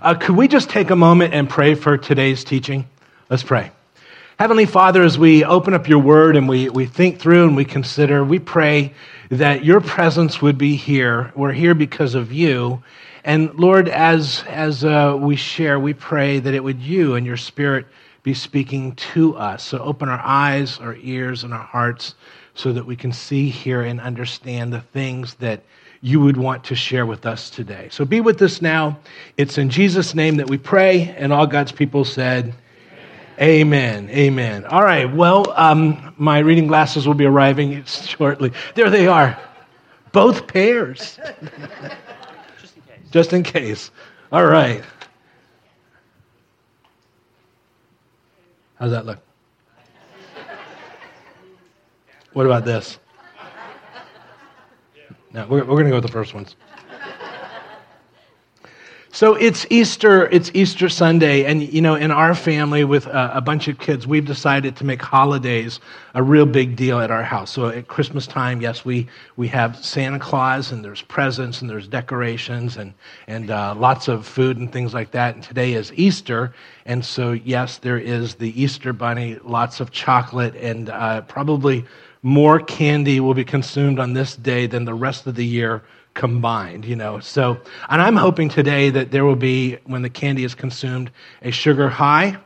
Uh, could we just take a moment and pray for today's teaching? Let's pray. Heavenly Father, as we open up your word and we, we think through and we consider, we pray that your presence would be here. We're here because of you. And Lord, as, as uh, we share, we pray that it would you and your spirit be speaking to us. So open our eyes, our ears, and our hearts so that we can see, hear, and understand the things that you would want to share with us today. So be with us now. It's in Jesus' name that we pray, and all God's people said, Amen. Amen. All right. Well, um, my reading glasses will be arriving shortly. There they are. Both pairs. Just in case. Just in case. All right. How's that look? What about this? No, we're, we're going to go with the first ones. So it's Easter. It's Easter Sunday, and you know, in our family with a, a, bunch of kids, we've decided to make holidays a real big deal at our house. So at Christmas time, yes, we we have Santa Claus, and there's presents, and there's decorations, and and uh, lots of food and things like that. And today is Easter, and so yes, there is the Easter bunny, lots of chocolate, and uh, probably more candy will be consumed on this day than the rest of the year combined, you know. So, and I'm hoping today that there will be, when the candy is consumed, a sugar high,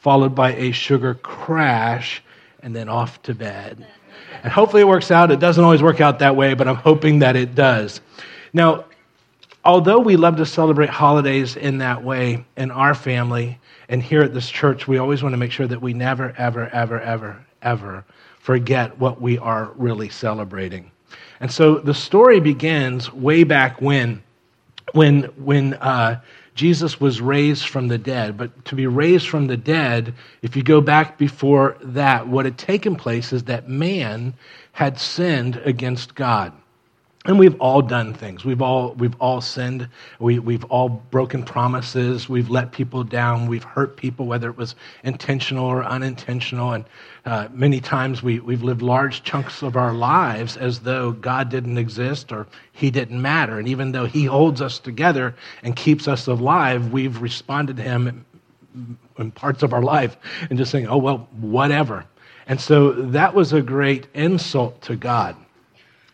followed by a sugar crash, and then off to bed. And hopefully it works out. It doesn't always work out that way, but I'm hoping that it does. Now, although we love to celebrate holidays in that way in our family and here at this church, we always want to make sure that we never, ever, ever, ever, ever forget what we are really celebrating. And so the story begins way back when, when, when uh, Jesus was raised from the dead. But to be raised from the dead, if you go back before that, what had taken place is that man had sinned against God. And we've all done things. We've all, we've all sinned. We, we've all broken promises. We've let people down. We've hurt people, whether it was intentional or unintentional. And uh, many times we, we've lived large chunks of our lives as though God didn't exist or He didn't matter. And even though He holds us together and keeps us alive, we've responded to Him in parts of our life and just saying, oh, well, whatever. And so that was a great insult to God.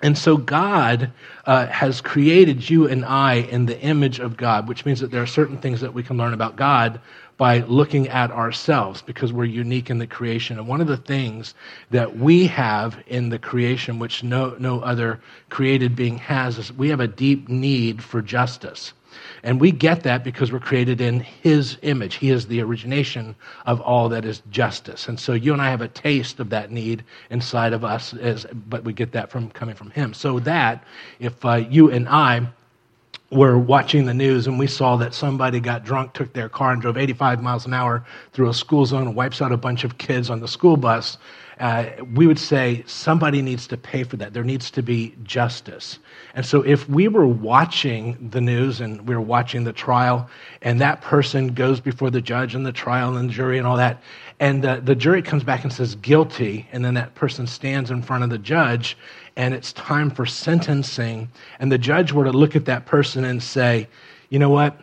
And so God uh, has created you and I in the image of God, which means that there are certain things that we can learn about God by looking at ourselves because we're unique in the creation. And one of the things that we have in the creation, which no, no other created being has, is we have a deep need for justice. And we get that because we're created in His image. He is the origination of all that is justice. And so you and I have a taste of that need inside of us, as, but we get that from coming from Him. So that if uh, you and I were watching the news and we saw that somebody got drunk, took their car, and drove 85 miles an hour through a school zone and wipes out a bunch of kids on the school bus, uh, we would say somebody needs to pay for that. There needs to be justice. And so, if we were watching the news and we were watching the trial, and that person goes before the judge and the trial and the jury and all that, and the jury comes back and says guilty, and then that person stands in front of the judge, and it's time for sentencing, and the judge were to look at that person and say, you know what?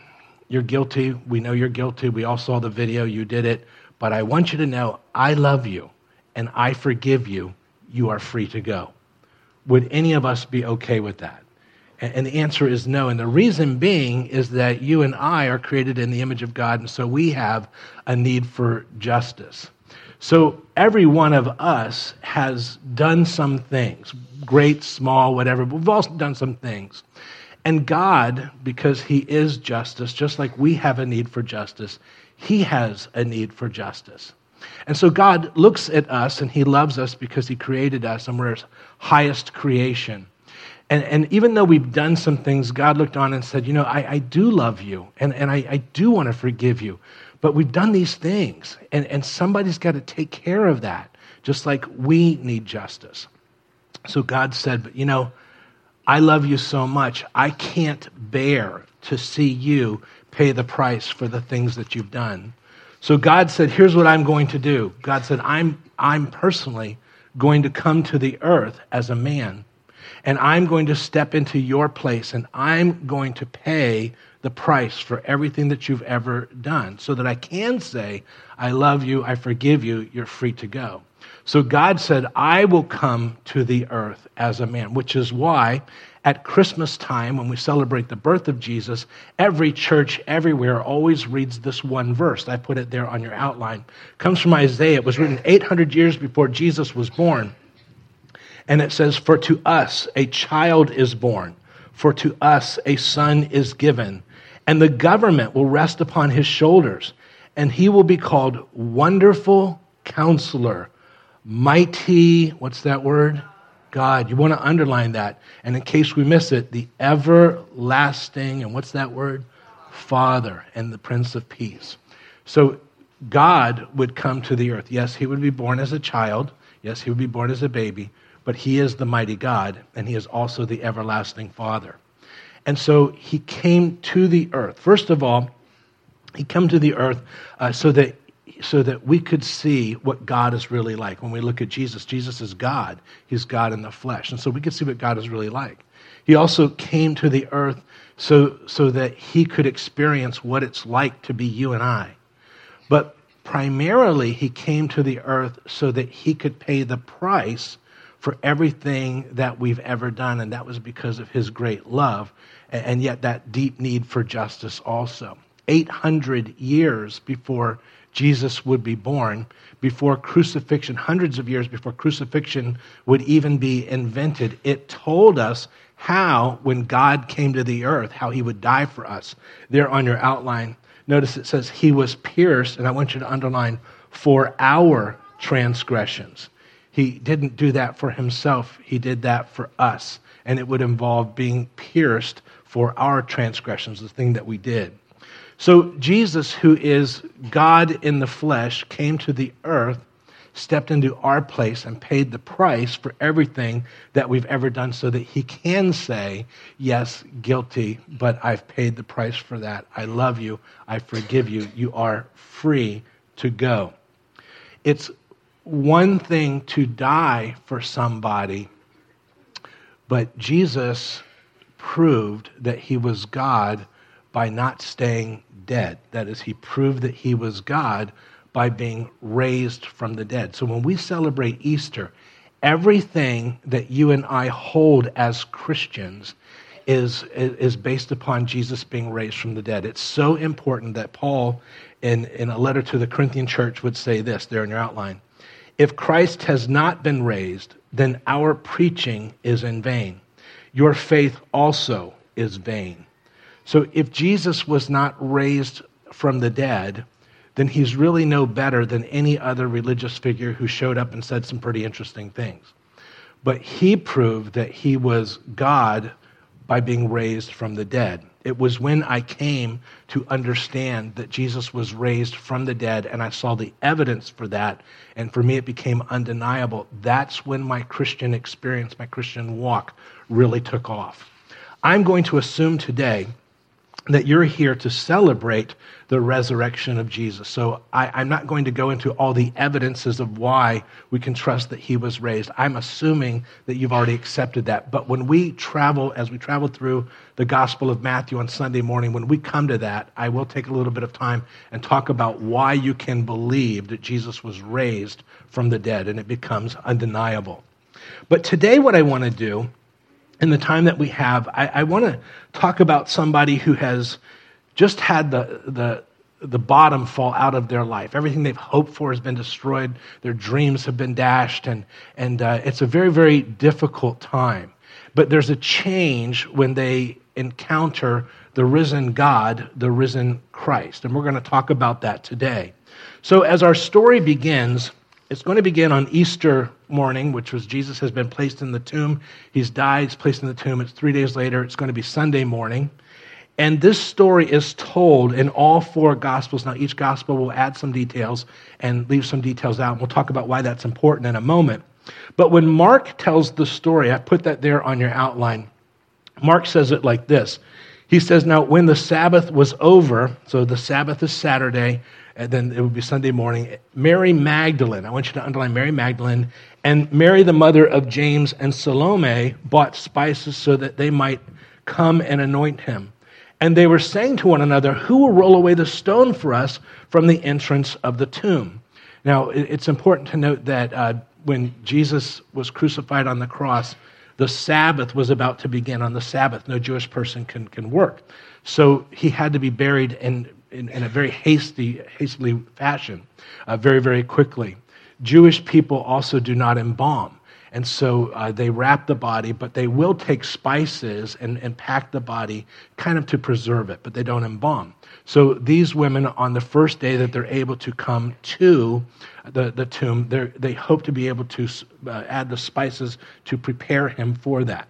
You're guilty. We know you're guilty. We all saw the video. You did it. But I want you to know I love you and I forgive you, you are free to go. Would any of us be okay with that? And the answer is no. And the reason being is that you and I are created in the image of God, and so we have a need for justice. So every one of us has done some things, great, small, whatever, but we've all done some things. And God, because He is justice, just like we have a need for justice, He has a need for justice. And so God looks at us and he loves us because he created us and we're his highest creation. And, and even though we've done some things, God looked on and said, You know, I, I do love you and, and I, I do want to forgive you. But we've done these things and, and somebody's got to take care of that, just like we need justice. So God said, But you know, I love you so much, I can't bear to see you pay the price for the things that you've done. So God said, Here's what I'm going to do. God said, I'm, I'm personally going to come to the earth as a man. and I'm going to step into your place and I'm going to pay the price for everything that you've ever done so that I can say, I love you, I forgive you, you're free to go. So God said, I will come to the earth as a man, which is why at Christmas time, when we celebrate the birth of Jesus, every church everywhere always reads this one verse. I put it there on your outline. It comes from Isaiah. It was written 800 years before Jesus was born. And it says, For to us a child is born, for to us a son is given, and the government will rest upon his shoulders, and he will be called Wonderful Counselor, Mighty, what's that word? God. You want to underline that. And in case we miss it, the everlasting, and what's that word? Father and the Prince of Peace. So God would come to the earth. Yes, he would be born as a child. Yes, he would be born as a baby. But he is the mighty God, and he is also the everlasting Father. And so he came to the earth. First of all, he came to the earth uh, so that so that we could see what God is really like. When we look at Jesus, Jesus is God. He's God in the flesh. And so we could see what God is really like. He also came to the earth so, so that he could experience what it's like to be you and I. But primarily, he came to the earth so that he could pay the price for everything that we've ever done. And that was because of his great love and yet that deep need for justice also. 800 years before Jesus would be born, before crucifixion, hundreds of years before crucifixion would even be invented, it told us how, when God came to the earth, how he would die for us. There on your outline, notice it says, He was pierced, and I want you to underline, for our transgressions. He didn't do that for himself, he did that for us. And it would involve being pierced for our transgressions, the thing that we did. So, Jesus, who is God in the flesh, came to the earth, stepped into our place, and paid the price for everything that we've ever done so that he can say, Yes, guilty, but I've paid the price for that. I love you. I forgive you. You are free to go. It's one thing to die for somebody, but Jesus proved that he was God by not staying dead. That is, he proved that he was God by being raised from the dead. So when we celebrate Easter, everything that you and I hold as Christians is, is based upon Jesus being raised from the dead. It's so important that Paul, in, in a letter to the Corinthian church, would say this there in your outline. If Christ has not been raised, then our preaching is in vain. Your faith also is vain. So if Jesus was not raised from the dead, then he's really no better than any other religious figure who showed up and said some pretty interesting things. But he proved that he was God by being raised from the dead. It was when I came to understand that Jesus was raised from the dead and I saw the evidence for that, and for me it became undeniable. That's when my Christian experience, my Christian walk, really took off. I'm going to assume today that you're here to celebrate the resurrection of Jesus. So I, am not going to go into all the evidences of why we can trust that he was raised. I'm assuming that you've already accepted that. But when we travel, as we travel through the Gospel of Matthew on Sunday morning, when we come to that, I will take a little bit of time and talk about why you can believe that Jesus was raised from the dead, and it becomes undeniable. But today, what I want to do in the time that we have, I, I want to talk about somebody who has just had the, the, the bottom fall out of their life. Everything they've hoped for has been destroyed. Their dreams have been dashed, and, and uh, it's a very, very difficult time. But there's a change when they encounter the risen God, the risen Christ. And we're going to talk about that today. So, as our story begins, it's going to begin on Easter morning, which was Jesus has been placed in the tomb. He's died, he's placed in the tomb. It's three days later. It's going to be Sunday morning. And this story is told in all four Gospels. Now, each Gospel will add some details and leave some details out. We'll talk about why that's important in a moment. But when Mark tells the story, I put that there on your outline. Mark says it like this He says, Now, when the Sabbath was over, so the Sabbath is Saturday, and then it would be Sunday morning, Mary Magdalene, I want you to underline Mary Magdalene, and Mary, the mother of James and Salome, bought spices so that they might come and anoint him. And they were saying to one another, Who will roll away the stone for us from the entrance of the tomb? Now, it's important to note that uh, when Jesus was crucified on the cross, the Sabbath was about to begin. On the Sabbath, no Jewish person can, can work. So he had to be buried in, in, in a very hasty, hastily fashion, uh, very, very quickly. Jewish people also do not embalm. And so uh, they wrap the body, but they will take spices and, and pack the body kind of to preserve it, but they don't embalm. So these women, on the first day that they're able to come to the, the tomb, they hope to be able to uh, add the spices to prepare him for that.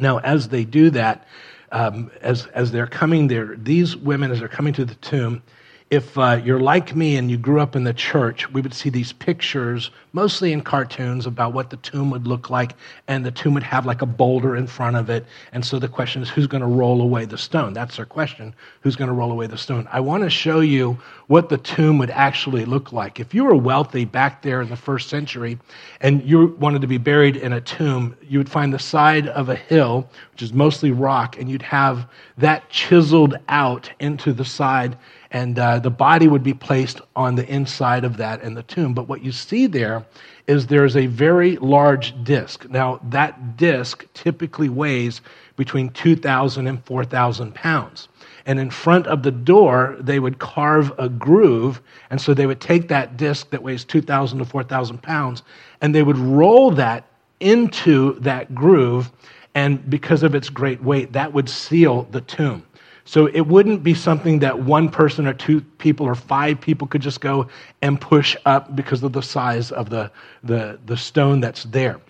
Now, as they do that, um, as, as they're coming there, these women, as they're coming to the tomb, if uh, you're like me and you grew up in the church, we would see these pictures, mostly in cartoons, about what the tomb would look like, and the tomb would have like a boulder in front of it. And so the question is, who's going to roll away the stone? That's our question. Who's going to roll away the stone? I want to show you what the tomb would actually look like. If you were wealthy back there in the first century and you wanted to be buried in a tomb, you would find the side of a hill, which is mostly rock, and you'd have that chiseled out into the side and uh, the body would be placed on the inside of that in the tomb. But what you see there is there's a very large disc. Now, that disc typically weighs between 2,000 and 4,000 pounds. And in front of the door, they would carve a groove. And so they would take that disc that weighs 2,000 to 4,000 pounds and they would roll that into that groove. And because of its great weight, that would seal the tomb. So it wouldn't be something that one person or two people or five people could just go and push up because of the size of the, the, the stone that's there.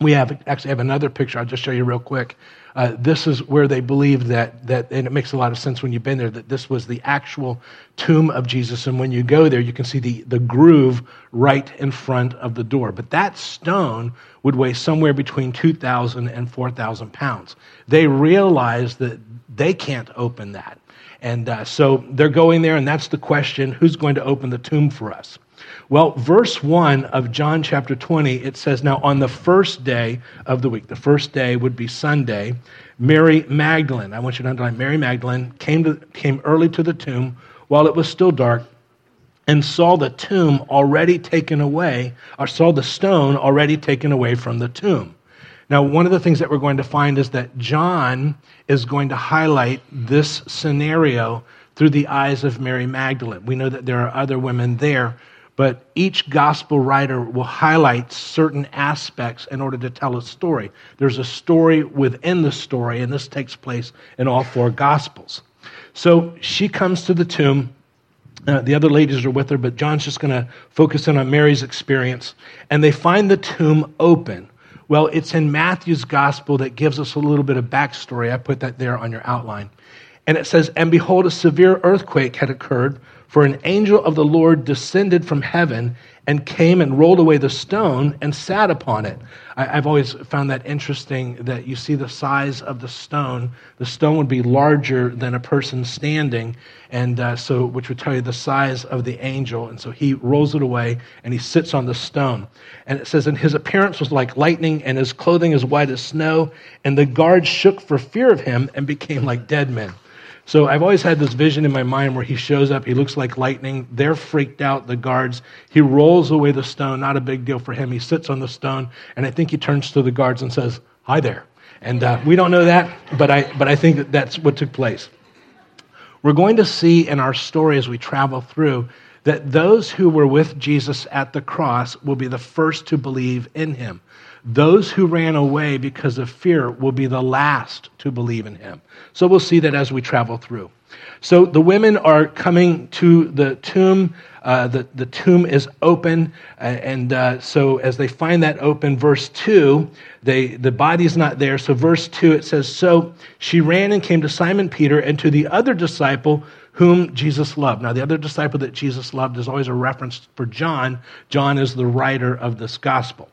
We have actually have another picture. I'll just show you real quick. Uh, this is where they believe that, that, and it makes a lot of sense when you've been there, that this was the actual tomb of Jesus. And when you go there, you can see the, the groove right in front of the door. But that stone would weigh somewhere between 2,000 and 4,000 pounds. They realized that they can't open that. And uh, so they're going there, and that's the question who's going to open the tomb for us? Well, verse 1 of John chapter 20, it says, Now on the first day of the week, the first day would be Sunday, Mary Magdalene, I want you to underline, Mary Magdalene came, to, came early to the tomb while it was still dark and saw the tomb already taken away, or saw the stone already taken away from the tomb. Now, one of the things that we're going to find is that John is going to highlight this scenario through the eyes of Mary Magdalene. We know that there are other women there, but each gospel writer will highlight certain aspects in order to tell a story. There's a story within the story, and this takes place in all four gospels. So she comes to the tomb. Uh, the other ladies are with her, but John's just going to focus in on Mary's experience. And they find the tomb open. Well, it's in Matthew's gospel that gives us a little bit of backstory. I put that there on your outline. And it says, And behold, a severe earthquake had occurred, for an angel of the Lord descended from heaven and came and rolled away the stone and sat upon it. I, have always found that interesting that you see the size of the stone. The stone would be larger than a person standing, and uh, so which would tell you the size of the angel. And so he rolls it away and he sits on the stone. And it says, and his appearance was like lightning, and his clothing as white as snow. And the guards shook for fear of him and became like dead men. So I've always had this vision in my mind where he shows up, he looks like lightning. They're freaked out, the guards. He rolls away the stone, not a big deal for him. He sits on the stone, and I think he turns to the guards and says, Hi there. And uh, we don't know that, but I, but I think that that's what took place. We're going to see in our story as we travel through that those who were with Jesus at the cross will be the first to believe in him. Those who ran away because of fear will be the last to believe in him. So we'll see that as we travel through. So the women are coming to the tomb. Uh, the, the tomb is open. Uh, and uh, so as they find that open, verse 2, they, the body's not there. So verse 2, it says, So she ran and came to Simon Peter and to the other disciple whom Jesus loved. Now, the other disciple that Jesus loved is always a reference for John. John is the writer of this gospel.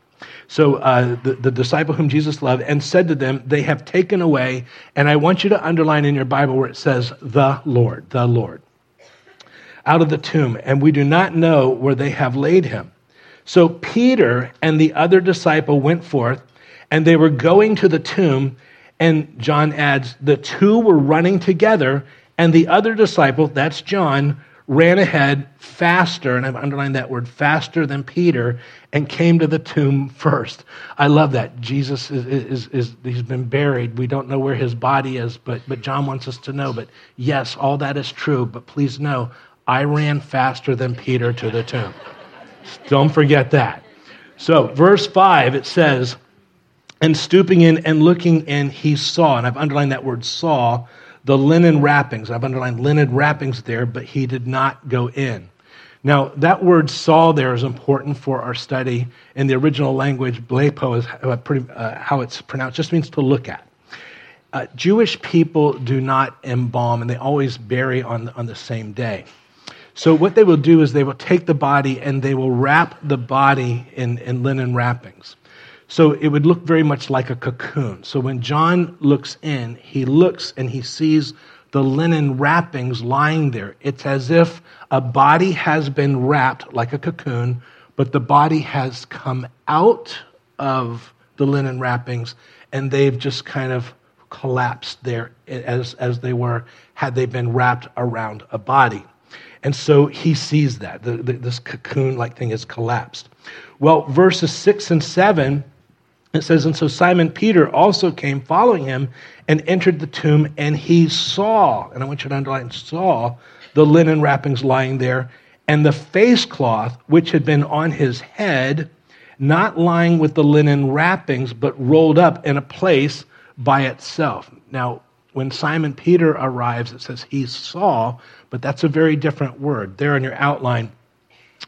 So uh, the, the disciple whom Jesus loved and said to them, They have taken away, and I want you to underline in your Bible where it says, the Lord, the Lord, out of the tomb, and we do not know where they have laid him. So Peter and the other disciple went forth, and they were going to the tomb. And John adds, the two were running together, and the other disciple, that's John, ran ahead faster, and I've underlined that word, faster than Peter, and came to the tomb first. I love that. Jesus is, is, is, he's been buried. We don't know where his body is, but, but John wants us to know. But yes, all that is true, but please know, I ran faster than Peter to the tomb. Don't forget that. So, verse 5, it says, And stooping in and looking in, he saw, and I've underlined that word saw, the linen wrappings. I've underlined linen wrappings there, but he did not go in. Now, that word saw there is important for our study. In the original language, blepo is uh, uh, how it's pronounced, just means to look at. Uh, Jewish people do not embalm, and they always bury on, on the same day. So, what they will do is they will take the body and they will wrap the body in, in linen wrappings. So it would look very much like a cocoon. So when John looks in, he looks and he sees the linen wrappings lying there. It's as if a body has been wrapped like a cocoon, but the body has come out of the linen wrappings and they've just kind of collapsed there as, as they were had they been wrapped around a body. And so he sees that. The, the, this cocoon like thing has collapsed. Well, verses 6 and 7 it says, And so Simon Peter also came following him and entered the tomb, and he saw, and I want you to underline, saw the linen wrappings lying there, and the face cloth which had been on his head, not lying with the linen wrappings, but rolled up in a place by itself. Now, when Simon Peter arrives, it says he saw, but that's a very different word. There in your outline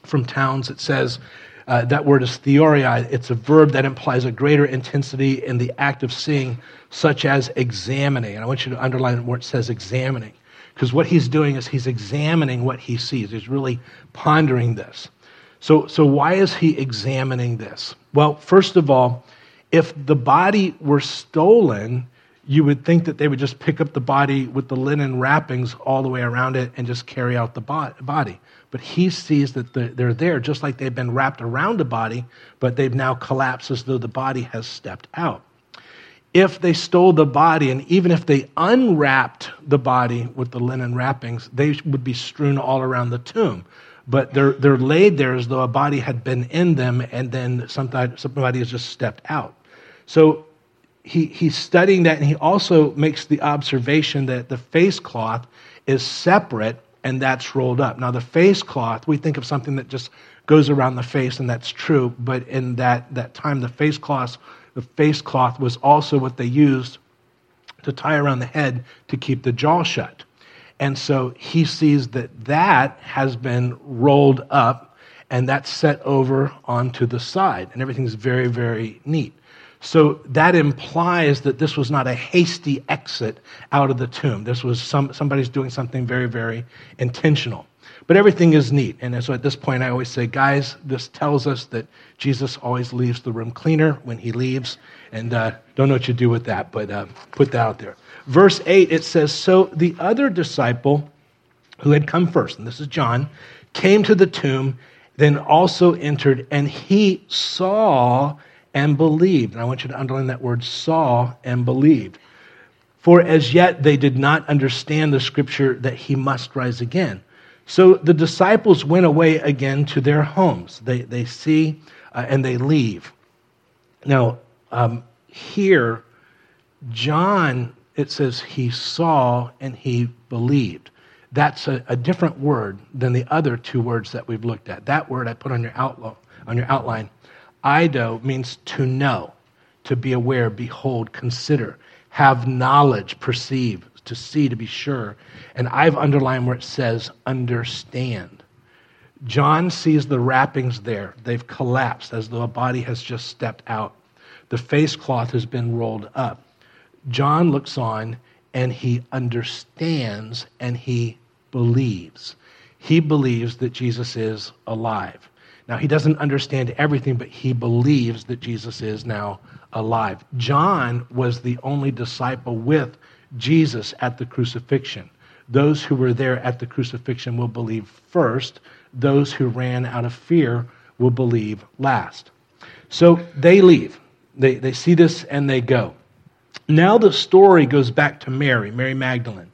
from Towns, it says, uh, that word is theoria. It's a verb that implies a greater intensity in the act of seeing, such as examining. And I want you to underline where it says examining, because what he's doing is he's examining what he sees. He's really pondering this. So, so why is he examining this? Well, first of all, if the body were stolen, you would think that they would just pick up the body with the linen wrappings all the way around it and just carry out the body. But he sees that they're there just like they've been wrapped around the body, but they've now collapsed as though the body has stepped out. If they stole the body, and even if they unwrapped the body with the linen wrappings, they would be strewn all around the tomb. But they're, they're laid there as though a body had been in them, and then somebody has just stepped out. So he, he's studying that, and he also makes the observation that the face cloth is separate and that's rolled up. Now, the face cloth, we think of something that just goes around the face, and that's true. But in that, that time, the face cloth, the face cloth was also what they used to tie around the head to keep the jaw shut. And so he sees that that has been rolled up and that's set over onto the side. And everything's very, very neat. So that implies that this was not a hasty exit out of the tomb. This was some, somebody's doing something very, very intentional. But everything is neat. And so at this point, I always say, guys, this tells us that Jesus always leaves the room cleaner when he leaves. And uh, don't know what you do with that, but uh, put that out there. Verse 8, it says So the other disciple who had come first, and this is John, came to the tomb, then also entered, and he saw and believed. And I want you to underline that word saw and believed. For as yet they did not understand the scripture that he must rise again. So the disciples went away again to their homes. They, they see uh, and they leave. Now, um, here, John, it says he saw and he believed. That's a, a, different word than the other two words that we've looked at. That word I put on your, outlo- on your outline eido means to know, to be aware, behold, consider, have knowledge, perceive, to see, to be sure. And I've underlined where it says understand. John sees the wrappings there. They've collapsed as though a body has just stepped out. The face cloth has been rolled up. John looks on and he understands and he believes. He believes that Jesus is alive. Now, he doesn't understand everything, but he believes that Jesus is now alive. John was the only disciple with Jesus at the crucifixion. Those who were there at the crucifixion will believe first, those who ran out of fear will believe last. So they leave. They, they see this and they go. Now the story goes back to Mary, Mary Magdalene.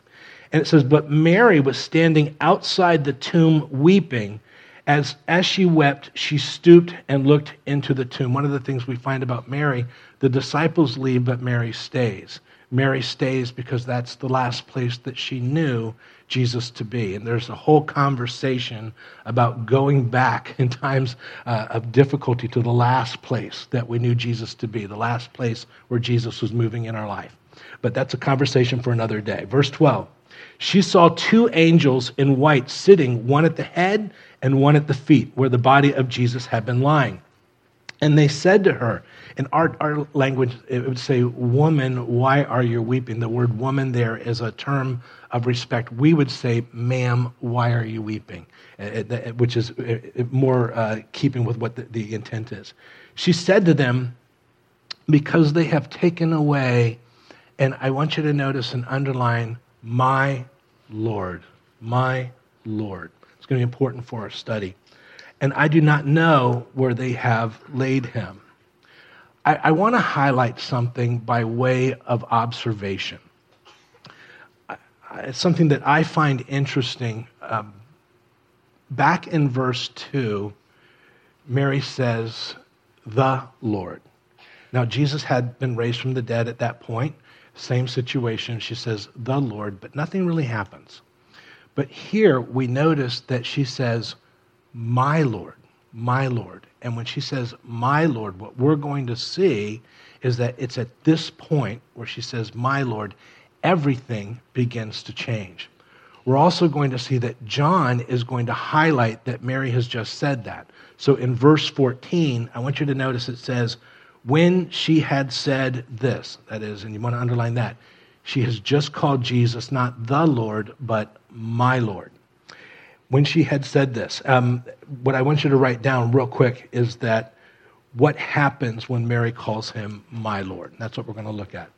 And it says, But Mary was standing outside the tomb weeping. As, as she wept, she stooped and looked into the tomb. One of the things we find about Mary, the disciples leave, but Mary stays. Mary stays because that's the last place that she knew Jesus to be. And there's a whole conversation about going back in times uh, of difficulty to the last place that we knew Jesus to be, the last place where Jesus was moving in our life. But that's a conversation for another day. Verse 12 She saw two angels in white sitting, one at the head and one at the feet, where the body of Jesus had been lying. And they said to her, in our, our language, it would say, Woman, why are you weeping? The word woman there is a term of respect. We would say, Ma'am, why are you weeping? Uh, which is uh, more uh, keeping with what the, the intent is. She said to them, Because they have taken away, and I want you to notice and underline, my Lord, my Lord. It's going to be important for our study. And I do not know where they have laid him. I, I want to highlight something by way of observation. It's something that I find interesting. Um, back in verse 2, Mary says, The Lord. Now, Jesus had been raised from the dead at that point. Same situation. She says, The Lord, but nothing really happens. But here we notice that she says, My Lord, my Lord. And when she says, My Lord, what we're going to see is that it's at this point where she says, My Lord, everything begins to change. We're also going to see that John is going to highlight that Mary has just said that. So in verse 14, I want you to notice it says, When she had said this, that is, and you want to underline that, she has just called Jesus not the Lord, but my Lord when she had said this, um, what I want you to write down real quick is that what happens when Mary calls him my Lord. That's what we're going to look at.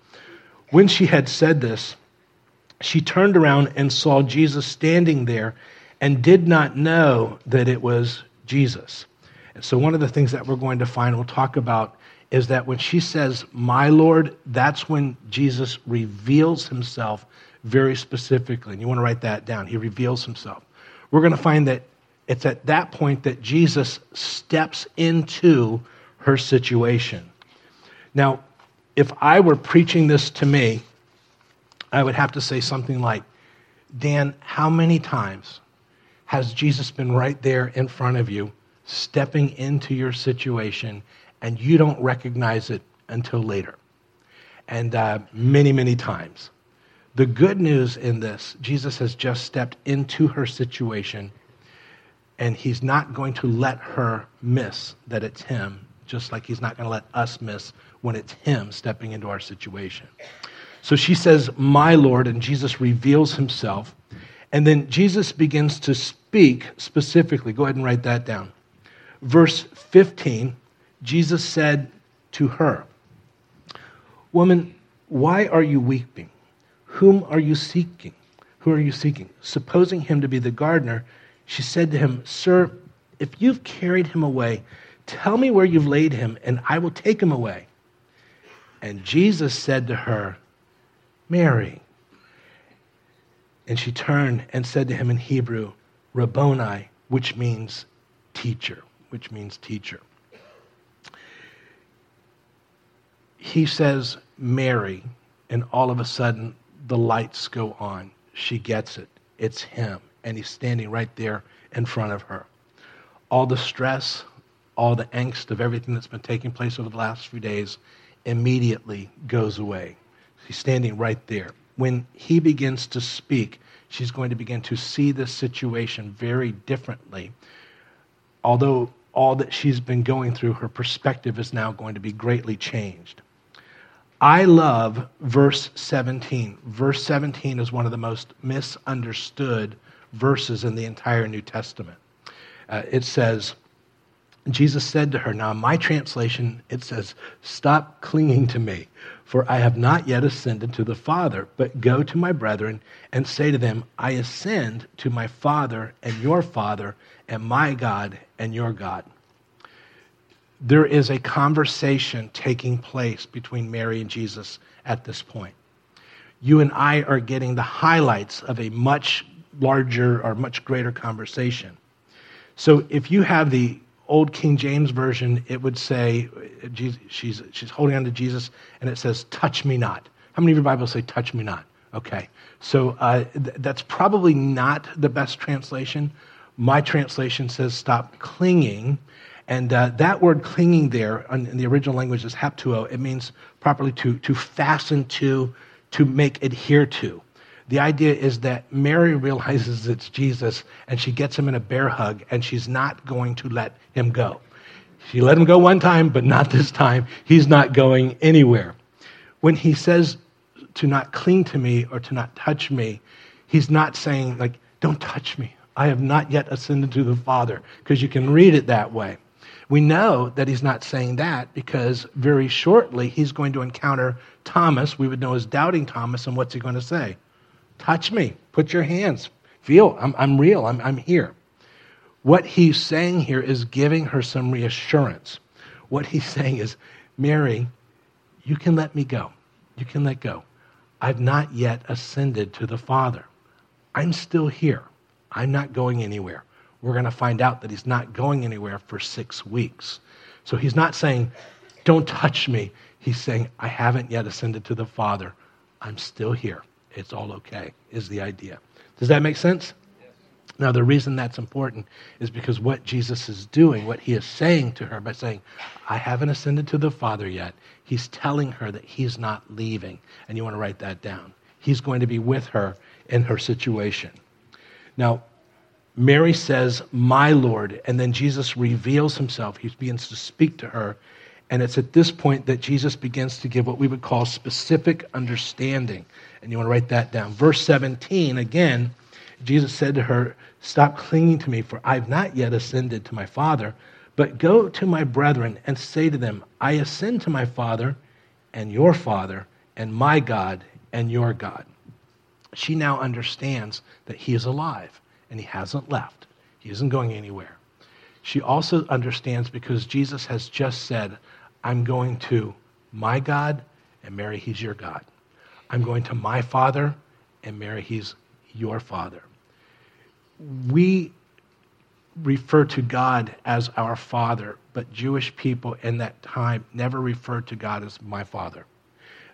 When she had said this, she turned around and saw Jesus standing there and did not know that it was Jesus. And so, one of the things that we're going to find, we'll talk about, is that when she says, My Lord, that's when Jesus reveals himself very specifically. And you want to write that down. He reveals himself we're going to find that it's at that point that Jesus steps into her situation. Now, if I were preaching this to me, I would have to say something like, Dan, how many times has Jesus been right there in front of you, stepping into your situation, and you don't recognize it until later? And uh, many, many times. The good news in this, Jesus has just stepped into her situation, and he's not going to let her miss that it's him, just like he's not going to let us miss when it's him stepping into our situation. So she says, My Lord, and Jesus reveals himself. And then Jesus begins to speak specifically. Go ahead and write that down. Verse 15, Jesus said to her, Woman, why are you weeping? Whom are you seeking? Who are you seeking? Supposing him to be the gardener, she said to him, Sir, if you've carried him away, tell me where you've laid him, and I will take him away. And Jesus said to her, Mary. And she turned and said to him in Hebrew, Rabboni, which means teacher, which means teacher. He says, Mary, and all of a sudden the lights go on. She gets it. It's him. And he's standing right there in front of her. All the stress, all the angst of everything that's been taking place over the last few days immediately goes away. He's standing right there. When he begins to speak, she's going to begin to see this situation very differently. Although all that she's been going through, her perspective is now going to be greatly changed. I love verse 17. Verse 17 is one of the most misunderstood verses in the entire New Testament. Uh, it says, Jesus said to her, Now, in my translation, it says, Stop clinging to me, for I have not yet ascended to the Father, but go to my brethren and say to them, I ascend to my Father and your Father, and my God and your God. There is a conversation taking place between Mary and Jesus at this point. You and I are getting the highlights of a much larger or much greater conversation. So if you have the old King James version, it would say she's, she's holding on to Jesus, and it says, Touch me not. How many of your Bibles say, Touch me not? Okay. So uh, th- that's probably not the best translation. My translation says, Stop clinging. And uh, that word clinging there in the original language is haptuo. It means properly to, to fasten to, to make adhere to. The idea is that Mary realizes it's Jesus and she gets him in a bear hug and she's not going to let him go. She let him go one time, but not this time. He's not going anywhere. When he says to not cling to me or to not touch me, he's not saying, like, don't touch me. I have not yet ascended to the Father, because you can read it that way. We know that he's not saying that because very shortly he's going to encounter Thomas, we would know as doubting Thomas, and what's he going to say? Touch me. Put your hands. Feel. I'm, I'm real. I'm, I'm here. What he's saying here is giving her some reassurance. What he's saying is, Mary, you can let me go. You can let go. I've not yet ascended to the Father. I'm still here. I'm not going anywhere. We're going to find out that he's not going anywhere for six weeks. So he's not saying, Don't touch me. He's saying, I haven't yet ascended to the Father. I'm still here it's all okay, is the idea. Does that make sense? Now, the reason that's important is because what Jesus is doing, what he is saying to her by saying, I haven't ascended to the Father yet, he's telling her that he's not leaving. And you want to write that down. He's going to be with her in her situation. Now, Mary says, My Lord, and then Jesus reveals himself. He begins to speak to her. And it's at this point that Jesus begins to give what we would call specific understanding and you want to write that down. Verse 17, again, Jesus said to her, Stop clinging to me, for I've not yet ascended to my Father, but go to my brethren and say to them, I ascend to my Father and your Father, and my God and your God. She now understands that he is alive and he hasn't left, he isn't going anywhere. She also understands because Jesus has just said, I'm going to my God, and Mary, he's your God. I'm going to my father, and Mary, he's your father. We refer to God as our father, but Jewish people in that time never referred to God as my father.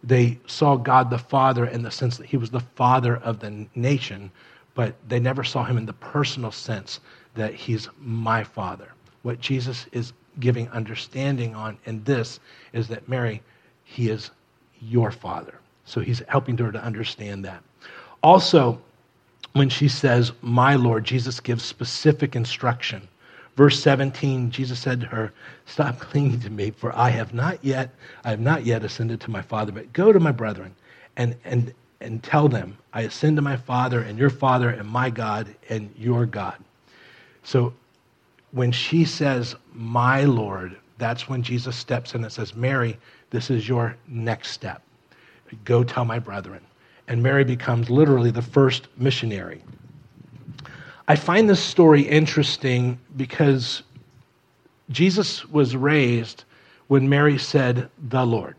They saw God the Father in the sense that he was the father of the nation, but they never saw him in the personal sense that he's my father. What Jesus is giving understanding on in this is that Mary, he is your father. So he's helping her to understand that. Also, when she says, My Lord, Jesus gives specific instruction. Verse 17, Jesus said to her, Stop clinging to me, for I have not yet, I have not yet ascended to my Father, but go to my brethren and, and, and tell them, I ascend to my Father and your Father and my God and your God. So when she says, My Lord, that's when Jesus steps in and says, Mary, this is your next step. Go tell my brethren. And Mary becomes literally the first missionary. I find this story interesting because Jesus was raised when Mary said, the Lord.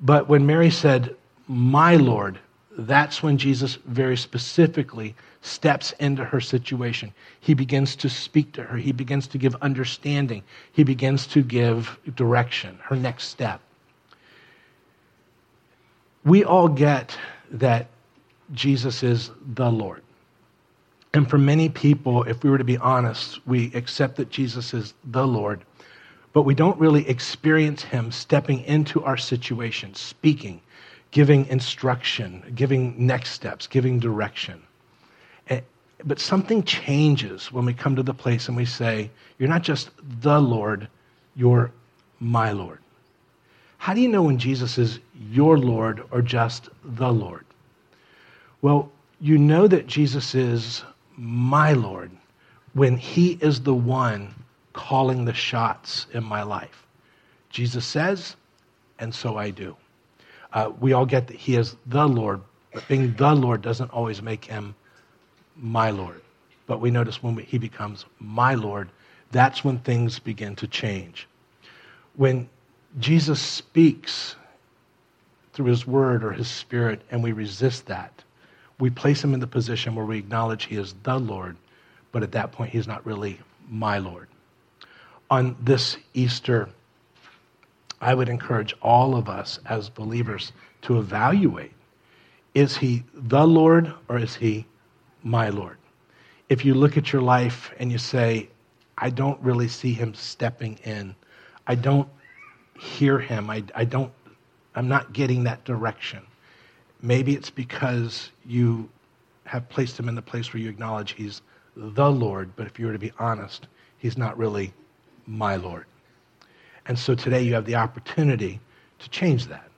But when Mary said, my Lord, that's when Jesus very specifically steps into her situation. He begins to speak to her, he begins to give understanding, he begins to give direction, her next step. We all get that Jesus is the Lord. And for many people, if we were to be honest, we accept that Jesus is the Lord, but we don't really experience Him stepping into our situation, speaking, giving instruction, giving next steps, giving direction. Eh, but something changes when we come to the place and we say, You're not just the Lord, you're my Lord. How do you know when Jesus is your Lord or just the Lord? Well, you know that Jesus is my Lord when he is the one calling the shots in my life. Jesus says, and so I do. Uh, we all get that he is the Lord, but being the Lord doesn't always make him my Lord. But we notice when he becomes my Lord, that's when things begin to change. When Jesus speaks through his word or his spirit and we resist that, we place him in the position where we acknowledge he is the Lord, but at that point, he's not really my Lord. On this Easter, I would encourage all of us as believers to evaluate is he the Lord or is he my Lord? If you look at your life and you say, I don't really see him stepping in, I don't hear him, I, I don't, I'm not getting that direction. Maybe it's because you have placed him in the place where you acknowledge he's the Lord, but if you were to be honest, he's not really my Lord. And so today you have the opportunity to change that.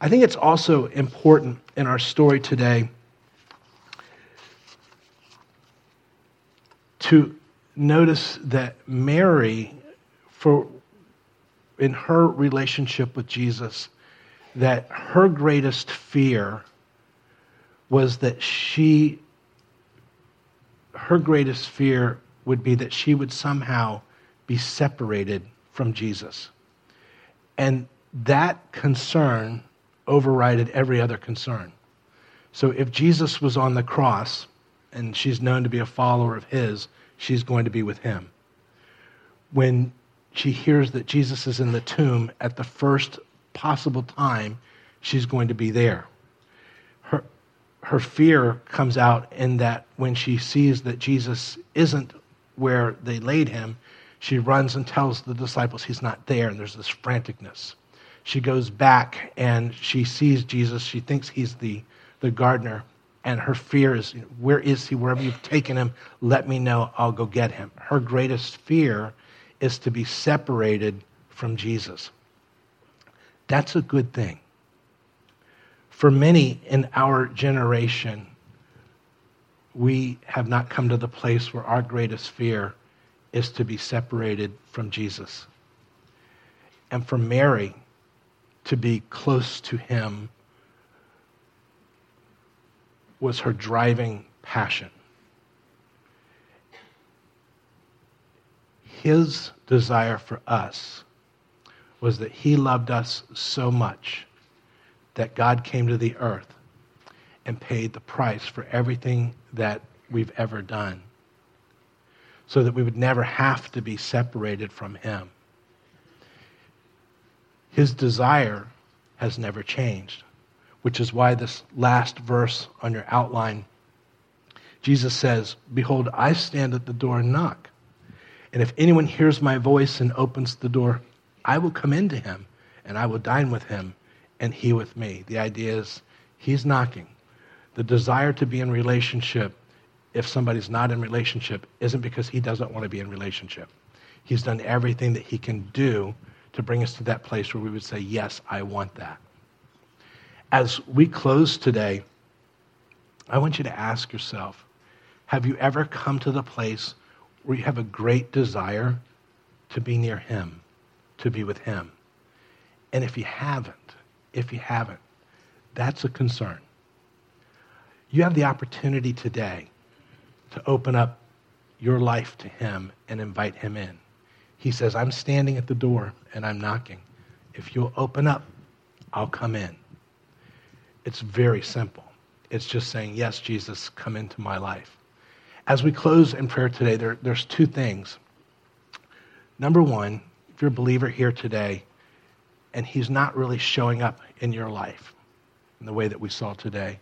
I think it's also important in our story today to notice that Mary, for in her relationship with Jesus, that her greatest fear was that she, her greatest fear would be that she would somehow be separated from Jesus. And that concern overrided every other concern. So if Jesus was on the cross and she's known to be a follower of his, she's going to be with him. When she hears that Jesus is in the tomb at the first possible time, she's going to be there. Her, her fear comes out in that when she sees that Jesus isn't where they laid him, she runs and tells the disciples he's not there, and there's this franticness. She goes back and she sees Jesus. She thinks he's the, the gardener, and her fear is, Where is he? Wherever you've taken him, let me know. I'll go get him. Her greatest fear is to be separated from Jesus. That's a good thing. For many in our generation, we have not come to the place where our greatest fear is to be separated from Jesus. And for Mary to be close to him was her driving passion. His desire for us was that he loved us so much that God came to the earth and paid the price for everything that we've ever done so that we would never have to be separated from Him. His desire has never changed, which is why this last verse on your outline, Jesus says, Behold, I stand at the door and knock. And if anyone hears my voice and opens the door, I will come into him and I will dine with him and he with me. The idea is he's knocking. The desire to be in relationship if somebody's not in relationship isn't because he doesn't want to be in relationship. He's done everything that he can do to bring us to that place where we would say, Yes, I want that. As we close today, I want you to ask yourself Have you ever come to the place where you have a great desire to be near him, to be with him? And if you haven't, if you haven't, that's a concern. You have the opportunity today to open up your life to Him and invite Him in. He says, I'm standing at the door and I'm knocking. If you'll open up, I'll come in. It's very simple. It's just saying, Yes, Jesus, come into my life. As we close in prayer today, there, there's two things. Number one, if you're a believer here today and He's not really showing up in your life in the way that we saw today,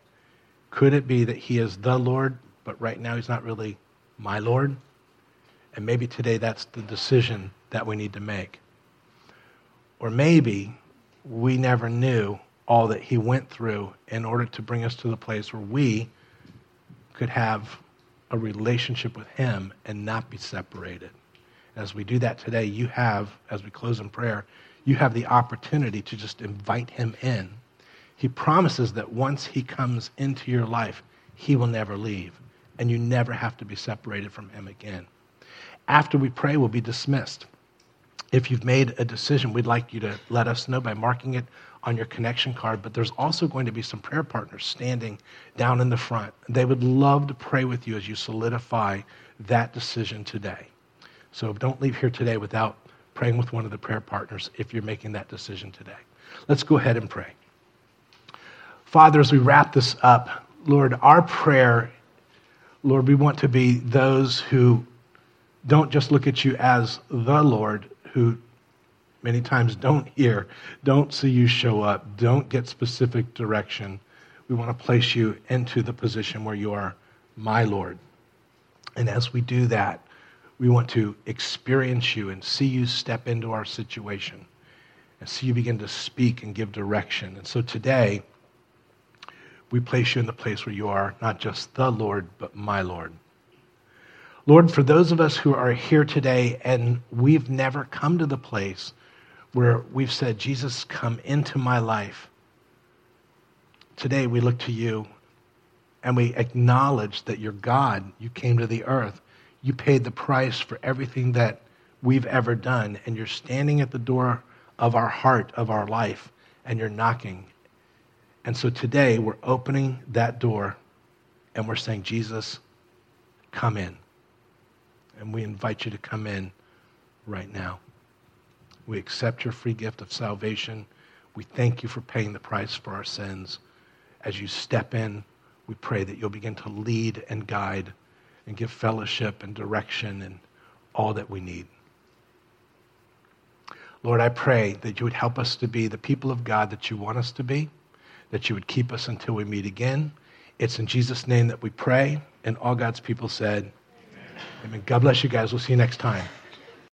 could it be that He is the Lord but right now he's not really my Lord. And maybe today that's the decision that we need to make. Or maybe we never knew all that he went through in order to bring us to the place where we could have a relationship with him and not be separated. As we do that today, you have, as we close in prayer, you have the opportunity to just invite him in. He promises that once he comes into your life, he will never leave and you never have to be separated from him again. after we pray, we'll be dismissed. If you've made a decision, we'd like you to let us know by marking it on your connection card. But there's also going to be some prayer partners standing down in the front. They would love to pray with you as you solidify that decision today. So don't leave here today without praying with one of the prayer partners if you're making that decision today. Let's go ahead and pray. Father, as we wrap this up, Lord, our prayer, Lord, we want to be those who don't just look at you as the Lord, who many times don't hear, don't see you show up, don't get specific direction. We want to place you into the position where you are my Lord. And as we do that, we want to experience you and see you step into our situation and see you begin to speak and give direction. And so today, we place you in the place where you are not just the Lord, but my Lord. Lord, for those of us who are here today and we've never come to the place where we've said, Jesus, come into my life, today we look to you and we acknowledge that you're God. You came to the earth. You paid the price for everything that we've ever done. And you're standing at the door of our heart, of our life, and you're knocking. And so today we're opening that door and we're saying, Jesus, come in. And we invite you to come in right now. We accept your free gift of salvation. We thank you for paying the price for our sins. As you step in, we pray that you'll begin to lead and guide and give fellowship and direction and all that we need. Lord, I pray that you would help us to be the people of God that you want us to be, that you would keep us until we meet again. It's in Jesus' name that we pray. And all God's people said, Amen. Amen. God bless you guys. We'll see you next time.